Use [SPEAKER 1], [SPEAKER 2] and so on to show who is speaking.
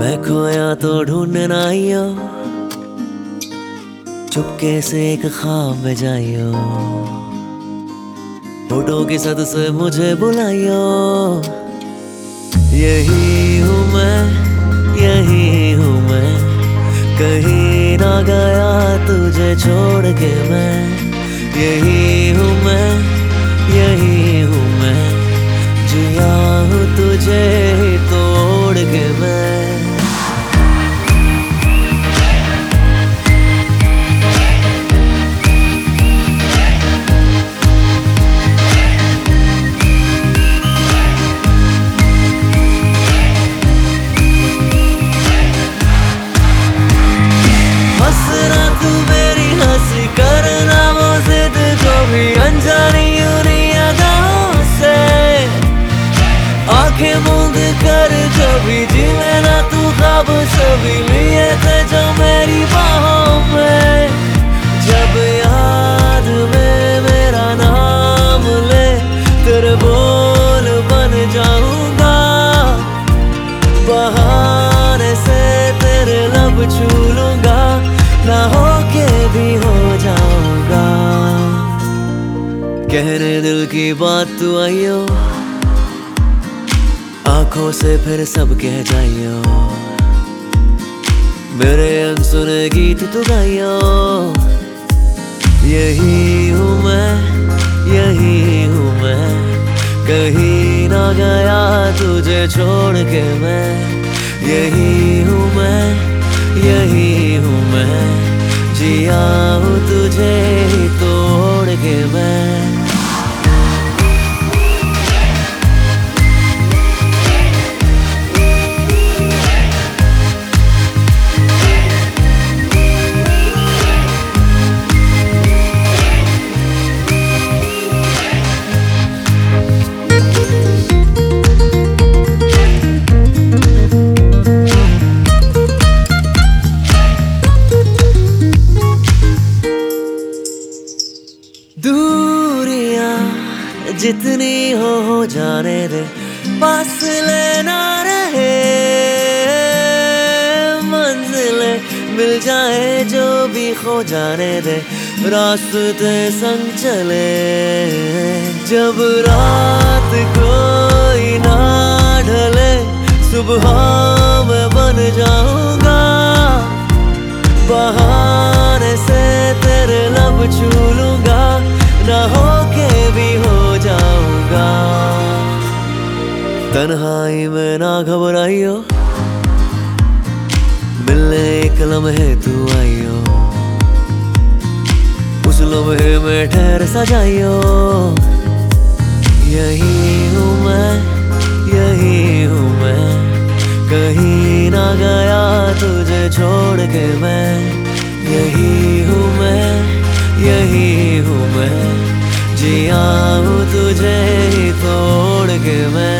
[SPEAKER 1] मैं खोया तो ढूंढना आइयो चुपके से एक खाब में जाइयो फ़ोटो के साथ से मुझे बुलाइयो यही हूँ मैं, यही हूँ मैं। कहीं ना गया तुझे छोड़ के मैं। यही हूँ मैं, यही हूँ मैं। जिया हूँ तुझे कहने दिल की बात तू आइयो। आँखों से फिर सब कह जाइयो। मेरे अनसुने गीत तू गाइयो। यही हूँ मैं, यही हूँ मैं। कहीं ना गया तुझे छोड़ के मैं। यही हूँ मैं, यही हूँ मैं। जिया हूँ तुझे जितनी हो जाने दे पास लेना रहे। मंजिलें मिल जाए, जो भी खो जाने दे, रास्ते संग चले। जब रात कोई ना ढले, सुबह मैं बन जाऊँगा। बहाने तन्हाई में ना घबराइयो। मिलने एक लम्हे तू आइयो। उस लम्हे में ठहर सजाइयो। यही हूँ मैं, यही हूँ मैं। कहीं ना गया तुझे छोड़ के मैं। यही हूँ मैं, यही हूँ मैं। जिया हूँ तुझे ही तोड़ के मैं।